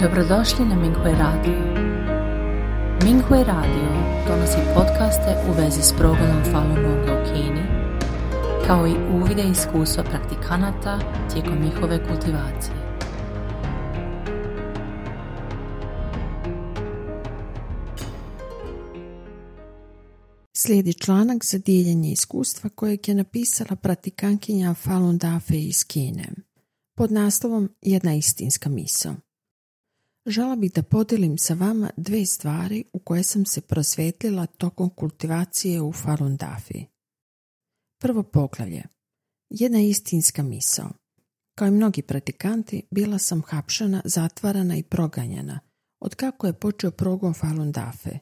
Dobrodošli na Minghui Radio. Minghui Radio donosi podcaste u vezi s progledom Falun Gonga u Kini, kao i uvide iskustva praktikanata tijekom njihove kultivacije. Slijedi članak za dijeljenje iskustva kojeg je napisala pratikankinja Falun Dafe iz Kine pod naslovom Jedna istinska misao. Žela bih da podijelim sa vama dve stvari u koje sam se prosvetlila tokom kultivacije u Falun Dafi. Prvo poglavlje. Jedna istinska misao. Kao i mnogi pratikanti, bila sam hapšana, zatvarana i proganjana, od kako je počeo progon Falun Dafe.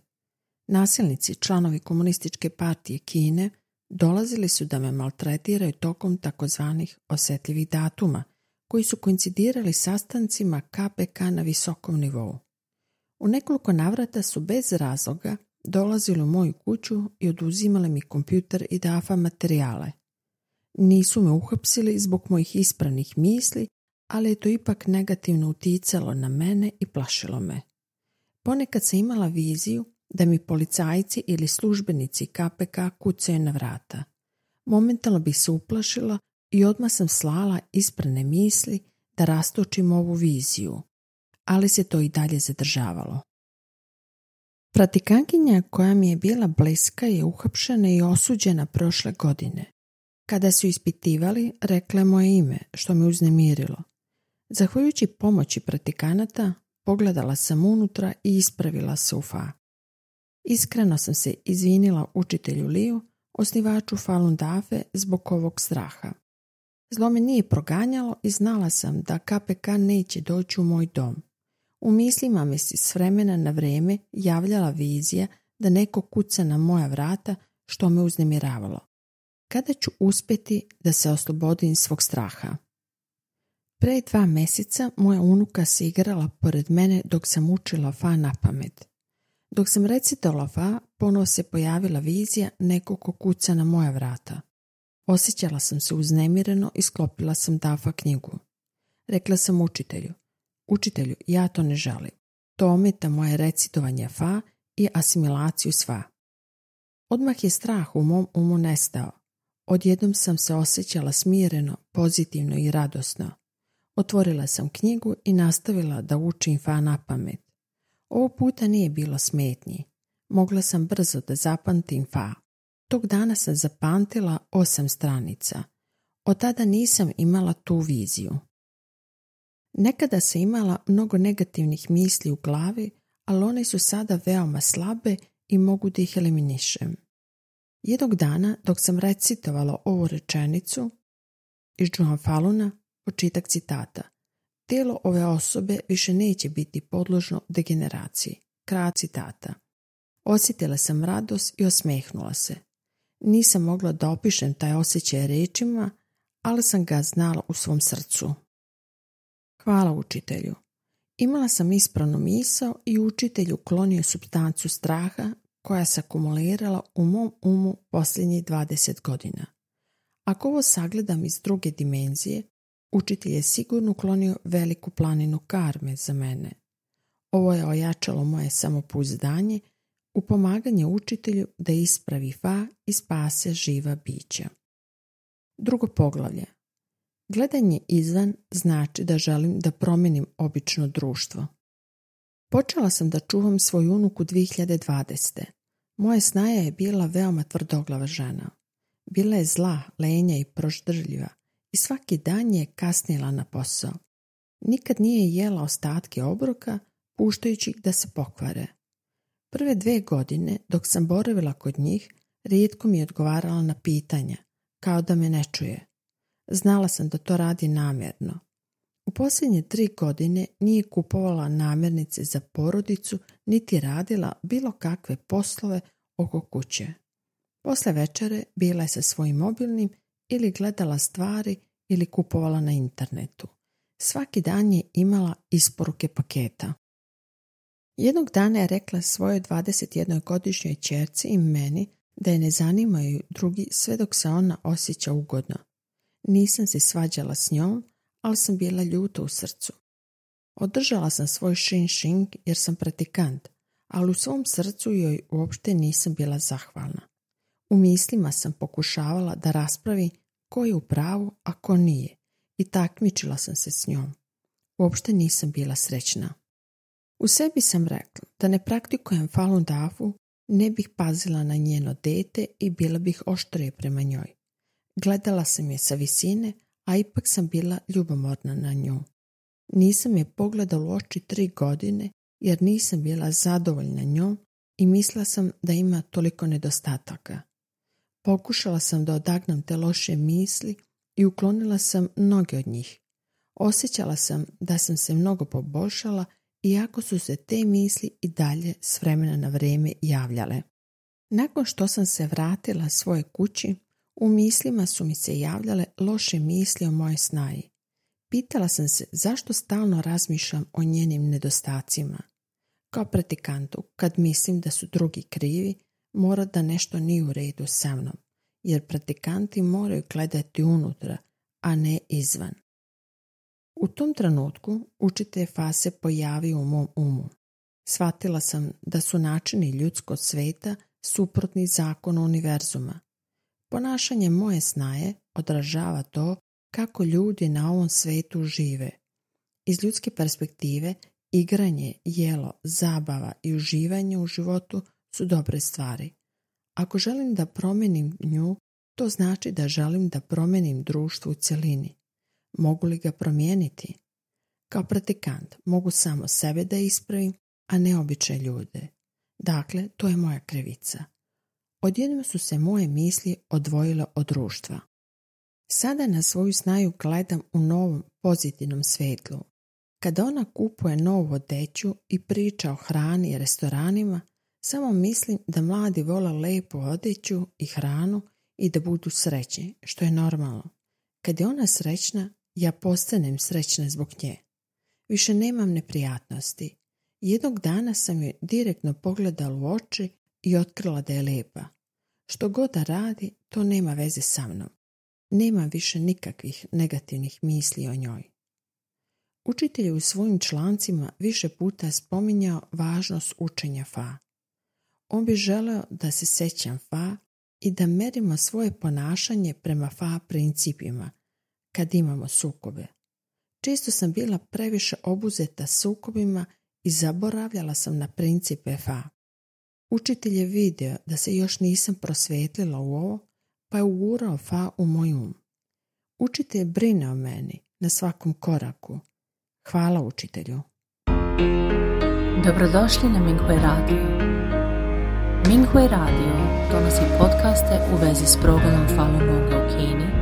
Nasilnici, članovi komunističke partije Kine, dolazili su da me maltretiraju tokom takozvanih osjetljivih datuma, koji su koincidirali sastancima KPK na visokom nivou. U nekoliko navrata su bez razloga dolazili u moju kuću i oduzimali mi kompjuter i dafa materijale. Nisu me uhapsili zbog mojih ispranih misli, ali je to ipak negativno uticalo na mene i plašilo me. Ponekad sam imala viziju da mi policajci ili službenici KPK kucaju na vrata. Momentalno bih se uplašila i odmah sam slala isprane misli da rastočim ovu viziju, ali se to i dalje zadržavalo. Pratikankinja koja mi je bila bliska je uhapšena i osuđena prošle godine. Kada su ispitivali, rekla moje ime, što me uznemirilo. Zahvaljujući pomoći pratikanata, pogledala sam unutra i ispravila se u fa. Iskreno sam se izvinila učitelju Liju, osnivaču Falun Dafe, zbog ovog straha. Zlo me nije proganjalo i znala sam da KPK neće doći u moj dom. U mislima me si s vremena na vrijeme javljala vizija da neko kuca na moja vrata što me uznemiravalo. Kada ću uspjeti da se oslobodim svog straha? Pre dva mjeseca moja unuka se igrala pored mene dok sam učila fa na pamet. Dok sam recitala fa, ponovo se pojavila vizija nekog ko kuca na moja vrata. Osjećala sam se uznemireno i sklopila sam Dafa knjigu. Rekla sam učitelju, učitelju, ja to ne želim. To ometa moje recitovanje fa i asimilaciju sva. Odmah je strah u mom umu nestao. Odjednom sam se osjećala smireno, pozitivno i radosno. Otvorila sam knjigu i nastavila da učim fa na pamet. Ovo puta nije bilo smetnji. Mogla sam brzo da zapamtim fa. Tog dana sam zapamtila osam stranica. Od tada nisam imala tu viziju. Nekada sam imala mnogo negativnih misli u glavi, ali one su sada veoma slabe i mogu da ih eliminišem. Jednog dana, dok sam recitovala ovu rečenicu iz Johan Faluna, počitak citata. Telo ove osobe više neće biti podložno degeneraciji. Kraj citata. Osjetila sam radost i osmehnula se. Nisam mogla da opišem taj osjećaj rečima, ali sam ga znala u svom srcu. Hvala učitelju. Imala sam ispravnu misao i učitelju klonio substancu straha koja se akumulirala u mom umu posljednjih 20 godina. Ako ovo sagledam iz druge dimenzije, učitelj je sigurno uklonio veliku planinu karme za mene. Ovo je ojačalo moje samopouzdanje u pomaganje učitelju da ispravi fa i spase živa bića. Drugo poglavlje. Gledanje izvan znači da želim da promijenim obično društvo. Počela sam da čuvam svoju unuku 2020. Moja snaja je bila veoma tvrdoglava žena. Bila je zla, lenja i proždržljiva i svaki dan je kasnila na posao. Nikad nije jela ostatke obroka, puštajući da se pokvare. Prve dve godine, dok sam boravila kod njih, rijetko mi je odgovarala na pitanja, kao da me ne čuje. Znala sam da to radi namjerno. U posljednje tri godine nije kupovala namirnice za porodicu, niti radila bilo kakve poslove oko kuće. Posle večere bila je sa svojim mobilnim ili gledala stvari ili kupovala na internetu. Svaki dan je imala isporuke paketa. Jednog dana je rekla svojoj 21. godišnjoj čerci i meni da je ne zanimaju drugi sve dok se ona osjeća ugodno. Nisam se svađala s njom, ali sam bila ljuta u srcu. Održala sam svoj shin shing jer sam pratikant, ali u svom srcu joj uopšte nisam bila zahvalna. U mislima sam pokušavala da raspravi ko je u pravu, a ko nije i takmičila sam se s njom. Uopšte nisam bila srećna. U sebi sam rekla da ne praktikujem Falun Dafu, ne bih pazila na njeno dete i bila bih oštrije prema njoj. Gledala sam je sa visine, a ipak sam bila ljubomorna na nju. Nisam je pogledala u oči tri godine jer nisam bila zadovoljna njom i mislila sam da ima toliko nedostataka. Pokušala sam da odagnam te loše misli i uklonila sam mnoge od njih. Osjećala sam da sam se mnogo poboljšala iako su se te misli i dalje s vremena na vrijeme javljale. Nakon što sam se vratila svoje kući, u mislima su mi se javljale loše misli o moje snaji. Pitala sam se zašto stalno razmišljam o njenim nedostacima. Kao pratikantu, kad mislim da su drugi krivi, mora da nešto nije u redu sa mnom, jer pratikanti moraju gledati unutra, a ne izvan. U tom trenutku učitelj fase pojavio u mom umu. Shvatila sam da su načini ljudskog sveta suprotni zakonu univerzuma. Ponašanje moje snaje odražava to kako ljudi na ovom svetu žive. Iz ljudske perspektive igranje, jelo, zabava i uživanje u životu su dobre stvari. Ako želim da promenim nju, to znači da želim da promenim društvo u cjelini. Mogu li ga promijeniti? Kao pratikant mogu samo sebe da ispravim, a ne običaj ljude. Dakle, to je moja krivica. Odjednom su se moje misli odvojile od društva. Sada na svoju snaju gledam u novom pozitivnom svjetlu. Kada ona kupuje novu odeću i priča o hrani i restoranima, samo mislim da mladi vole lepu odeću i hranu i da budu srećni, što je normalno. Kad je ona srećna, ja postanem srećna zbog nje. Više nemam neprijatnosti. Jednog dana sam je direktno pogledala u oči i otkrila da je lijepa. Što god da radi, to nema veze sa mnom. Nema više nikakvih negativnih misli o njoj. Učitelj je u svojim člancima više puta spominjao važnost učenja fa. On bi želeo da se sećam fa i da merimo svoje ponašanje prema fa principima – kad imamo sukobe. Često sam bila previše obuzeta sukobima i zaboravljala sam na princip FA. Učitelj je vidio da se još nisam prosvetlila u ovo, pa je ugurao fa u moj um. Učitelj brine o meni na svakom koraku. Hvala učitelju. Dobrodošli na Minghui Radio. Minghui Radio donosi podcaste u vezi s progledom Falun Gonga u Kini